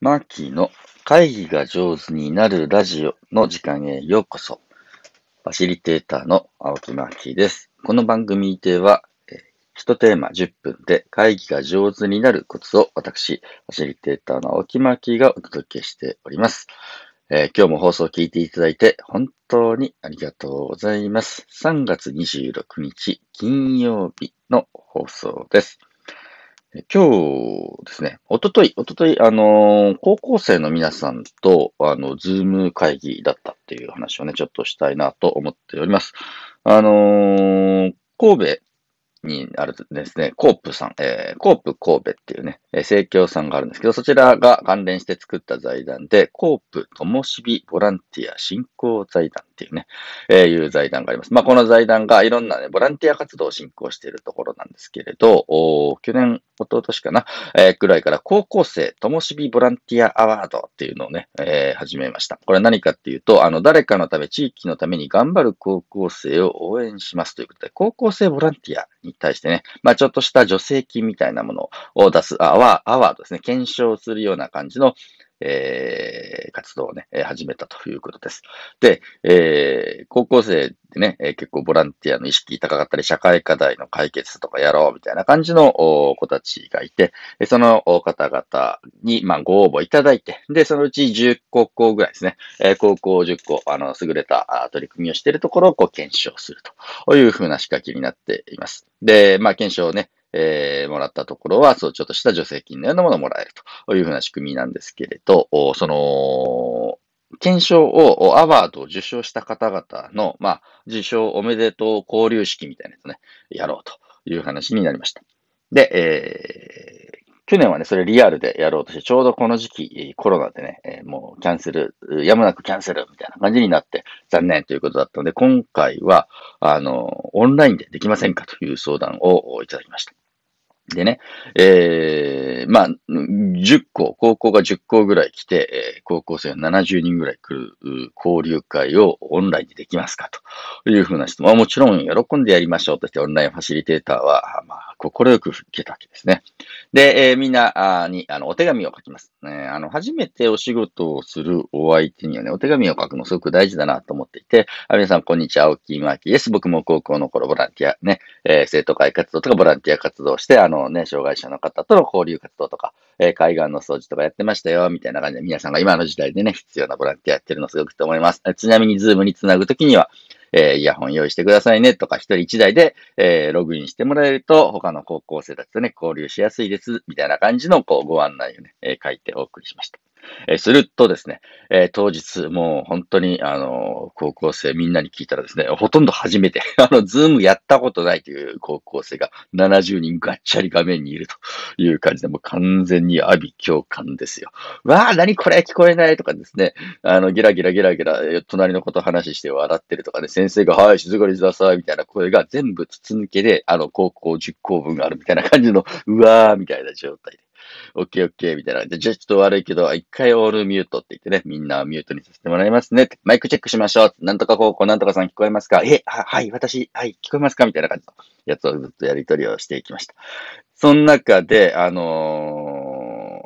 マーキーの会議が上手になるラジオの時間へようこそ。ファシリテーターの青木マーキーです。この番組では、一テーマ10分で会議が上手になるコツを私、ファシリテーターの青木マーキーがお届けしております。えー今日も放送を聞いていただいて本当にありがとうございます。3月26日金曜日の放送です。今日ですね、おととい、おととい、あのー高校生の皆さんと、あの、ズーム会議だったっていう話をね、ちょっとしたいなと思っております。あのー神戸にあるですね、コープさん、えーコープ神戸っていうね、えー、生協さんがあるんですけど、そちらが関連して作った財団で、コープともしびボランティア振興財団っていうね、えーいう財団があります。まあ、この財団がいろんなね、ボランティア活動を振興しているところなんですけれど、お去年、一昨年かな、えーくらいから高校生ともしびボランティアアワードっていうのをね、えー始めました。これ何かっていうと、あの、誰かのため、地域のために頑張る高校生を応援しますということで、高校生ボランティアに対してね、まあ、ちょっとした助成金みたいなものを出す、あワーアワーですね、検証するような感じの、えー活動をね、始めたということです。で、えー高校生でね、え結構ボランティアの意識高かったり、社会課題の解決とかやろうみたいな感じの子たちがいて、その方々に、まあ、ご応募いただいて、で、そのうち10校校ぐらいですね、え高校10校、あの、優れた取り組みをしているところをこう検証するというふうな仕掛けになっています。で、まあ、検証をね、えーもらったところは、そう、ちょっとした助成金のようなものをもらえるというふうな仕組みなんですけれど、その、検証を、アワードを受賞した方々の、まあ、受賞おめでとう交流式みたいなやつね、やろうという話になりました。で、えー去年はね、それリアルでやろうとして、ちょうどこの時期、コロナでね、えーもうキャンセル、やむなくキャンセルみたいな感じになって、残念ということだったので、今回は、あの、オンラインでできませんかという相談をいただきました。でね、えー、まあ、10校、高校が10校ぐらい来て、えー高校生70人ぐらい来る交流会をオンラインでできますかというふうな質問はもちろん喜んでやりましょうとして、オンラインファシリテーターは、まあ、快く受けたわけですね。で、えーみんなあにあのお手紙を書きます、ね。あの、初めてお仕事をするお相手にはね、お手紙を書くのすごく大事だなと思っていて、あ皆さん、こんにちは、青木マーキーです。僕も高校の頃ボランティアね、えー生徒会活動とかボランティア活動して、あのね、障害者の方との交流活動とか、えー海岸の掃除とかやってましたよ、みたいな感じで、皆さんが今の時代でね、必要なボランティアやってるのすごくと思います。ちなみに、ズームにつなぐときには、えーイヤホン用意してくださいねとか、一人一台で、えーログインしてもらえると、他の高校生たちとね、交流しやすいです、みたいな感じの、こう、ご案内をね、えー書いてお送りしました。えーするとですね、えー当日、もう本当に、あの、高校生みんなに聞いたらですね、ほとんど初めて、あの、ズームやったことないという高校生が70人ガッチャリ画面にいるという感じで、もう完全に阿鼻共感ですよ。わあ、何これ聞こえないとかですね、あの、ギラギラギラギラ、隣の子と話して笑ってるとかね、先生が、はい、静かにしてください、みたいな声が全部筒抜けで、あの、高校10校分あるみたいな感じの、うわー、みたいな状態で。オッケーオッケーみたいな。じゃちょっと悪いけど、一回オールミュートって言ってね、みんなミュートにさせてもらいますね。マイクチェックしましょう。なんとか高校なんとかさん聞こえますか？え、は、はい、私、はい、聞こえますか？みたいな感じのやつをずっとやり取りをしていきました。その中で、あのー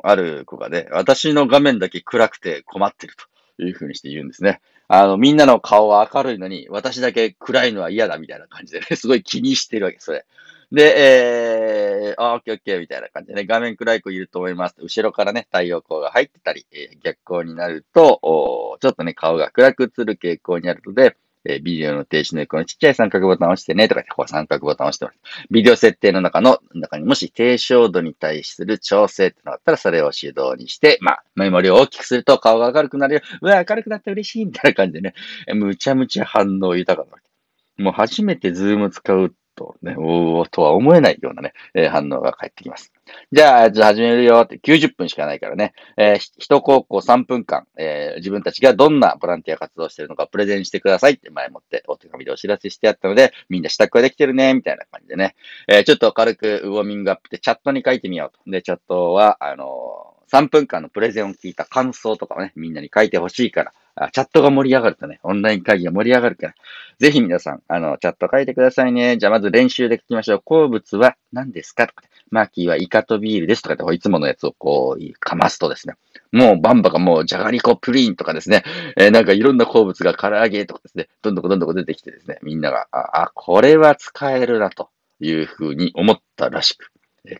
ある子がね、私の画面だけ暗くて困ってるというふうにして言うんですね。あの、みんなの顔は明るいのに、私だけ暗いのは嫌だみたいな感じでね、すごい気にしてるわけ、それ。で、えー、あ、オッケーオッケーみたいな感じでね、画面暗い子いると思います。後ろからね、太陽光が入ってたり、えー逆光になると、おちょっとね、顔が暗く映る傾向にあるので、えビデオの停止の横のちっちゃい三角ボタンを押してね、とか、こう三角ボタンを押してもらう。ビデオ設定の中の、中にもし低照度に対する調整ってのがあったら、それを手動にして、まあ、メモリを大きくすると顔が明るくなるよ。うわ、明るくなって嬉しいみたいな感じでね、むちゃむちゃ反応豊かなわけ。もう初めてズーム使うとね、おーとは思えないようなね、えー反応が返ってきます。じゃあ、じゃあ始めるよって90分しかないからね、えー一高校3分間、えー自分たちがどんなボランティア活動してるのかプレゼンしてくださいって前もってお手紙でお知らせしてあったので、みんな支度ができてるね、みたいな感じでね、えーちょっと軽くウォーミングアップでチャットに書いてみようと。で、チャットは、あのー3分間のプレゼンを聞いた感想とかをね、みんなに書いてほしいから、あチャットが盛り上がるとね、オンライン会議が盛り上がるから、ぜひ皆さん、あの、チャット書いてくださいね。じゃあまず練習で聞きましょう。好物は何ですかとか、マーキーはイカとビールですとかで、いつものやつをこう、かますとですね、もうバンバがもうじゃがりこプリンとかですね、えー、なんかいろんな好物が唐揚げとかですね、どんどんどんどん出てきてですね、みんなが、あ、あこれは使えるなというふうに思ったらしく、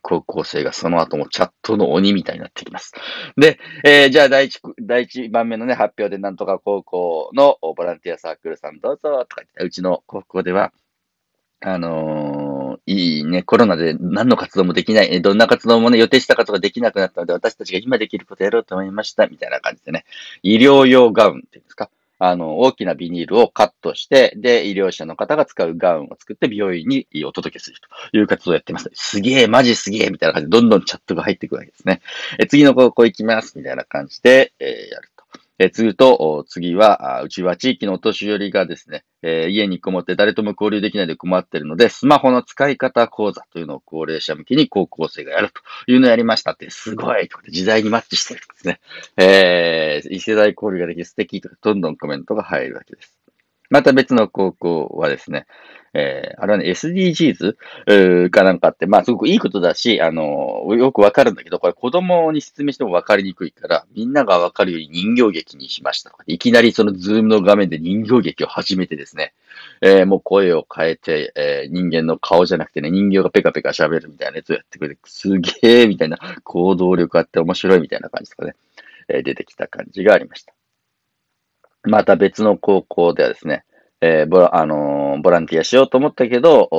高校生がその後もチャットの鬼みたいになってきます。で、えー、じゃあ第一、第一番目のね、発表でなんとか高校のボランティアサークルさんどうぞとか言って、うちの高校では、あのー、いいね、コロナで何の活動もできない、どんな活動もね、予定した活動ができなくなったので、私たちが今できることやろうと思いました、みたいな感じでね、医療用ガウンっていうんですか、あの、大きなビニールをカットして、で、医療者の方が使うガウンを作って病院にお届けするという活動をやってます。すげえ、マジすげえみたいな感じで、どんどんチャットが入ってくるわけですね。え次の高校行きますみたいな感じで、えー、やると。え次と、次は、うちは地域のお年寄りがですね、えー、家にこもって誰とも交流できないで困ってるので、スマホの使い方講座というのを高齢者向けに高校生がやるというのをやりましたって、すごいとか時代にマッチしてるんですね。えー、異世代交流ができて素敵とか、どんどんコメントが入るわけです。また別の高校はですね、えー、あれはね、SDGs かなんかって、まあすごくいいことだし、あの、よくわかるんだけど、これ子供に説明してもわかりにくいから、みんながわかるように人形劇にしました、いきなりそのズームの画面で人形劇を始めてですね、えー、もう声を変えて、えー、人間の顔じゃなくてね、人形がペカペカ喋るみたいなやつをやってくれて、すげえみたいな行動力あって面白いみたいな感じとかね、えー、出てきた感じがありました。また別の高校ではですね、えー、ボラ、あのー、ボランティアしようと思ったけど、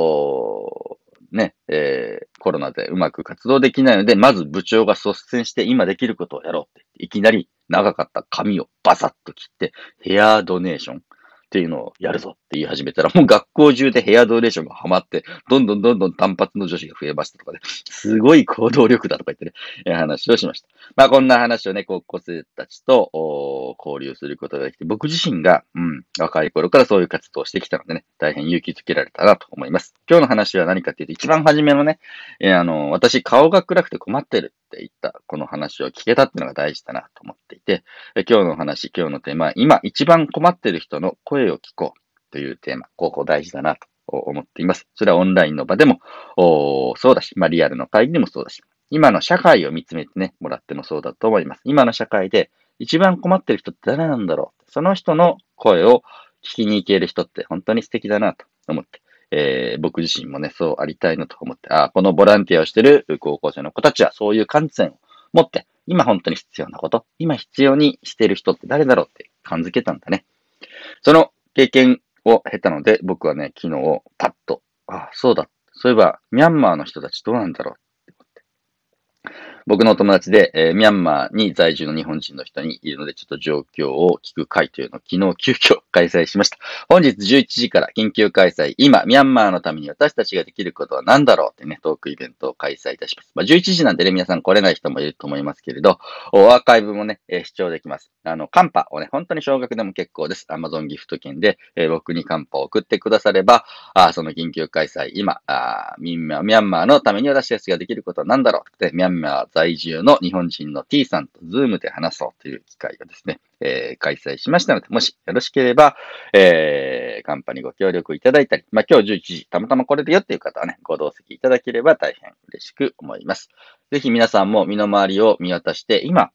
ね、えー、コロナでうまく活動できないので、まず部長が率先して今できることをやろうって、いきなり長かった髪をバサッと切って、ヘアドネーション。っていうのをやるぞって言い始めたら、もう学校中でヘアドレーションがハマって、どんどんどんどん単発の女子が増えましたとかで、すごい行動力だとか言ってね、話をしました。まあこんな話をね、高校生たちと交流することができて、僕自身が、うん、若い頃からそういう活動をしてきたのでね、大変勇気づけられたなと思います。今日の話は何かっていうと、一番初めのね、えー、あの、私顔が暗くて困ってるって言ったこの話を聞けたっていうのが大事だなと思っていて、今日の話、今日のテーマ、今一番困ってる人の声声を聞こうというテーマ、ここ大事だなと思っています。それはオンラインの場でも、そうだし、まあリアルの会議でもそうだし、今の社会を見つめてね、もらってもそうだと思います。今の社会で一番困ってる人って誰なんだろうその人の声を聞きに行ける人って本当に素敵だなと思って、えー、僕自身もね、そうありたいなと思って、あこのボランティアをしてる高校生の子たちはそういう観点を持って、今本当に必要なこと、今必要にしてる人って誰だろうって感づけたんだね。その経験を経たので、僕はね、昨日パッと、あ、そうだ。そういえば、ミャンマーの人たちどうなんだろうって僕のお友達で、えー、ミャンマーに在住の日本人の人にいるので、ちょっと状況を聞く会というのを昨日急遽開催しました。本日11時から緊急開催。今、ミャンマーのために私たちができることは何だろうってね、トークイベントを開催いたします。まあ、11時なんでね、皆さん来れない人もいると思いますけれど、アーカイブもね、えー、視聴できます。あの、カンパをね、本当に少額でも結構です。Amazon ギフト券で、えー、僕にカンパを送ってくだされば、あその緊急開催、今あミャンマーのために私たちができることは何だろうって、ミャンマー在住の日本人の T さんとズームで話そうという機会をですね、えー、開催しましたので、もしよろしければ、えー、カンパにご協力いただいたり、まあ、今日11時、たまたまこれでよっていう方はね、ご同席いただければ大変嬉しく思います。ぜひ皆さんも身の回りを見渡して、今、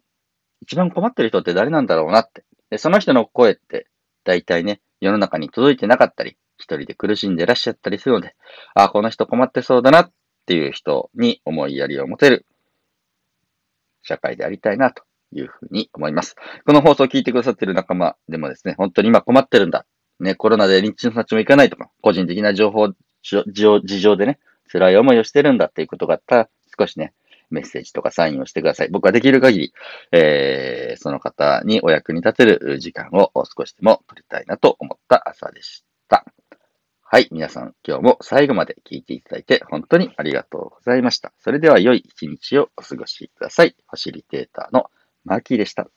一番困ってる人って誰なんだろうなって。でその人の声って、大体ね、世の中に届いてなかったり、一人で苦しんでらっしゃったりするので、あ、この人困ってそうだなっていう人に思いやりを持てる社会でありたいなというふうに思います。この放送を聞いてくださっている仲間でもですね、本当に今困ってるんだ。ね、コロナで日の立ちもいかないとか、個人的な情報、事情でね、辛い思いをしてるんだっていうことがあったら、少しね、メッセージとかサインをしてください。僕はできる限り、えー、その方にお役に立てる時間を少しでも取りたいなと思った朝でした。はい。皆さん、今日も最後まで聞いていただいて本当にありがとうございました。それでは良い一日をお過ごしください。ファシリテーターのマーキーでした。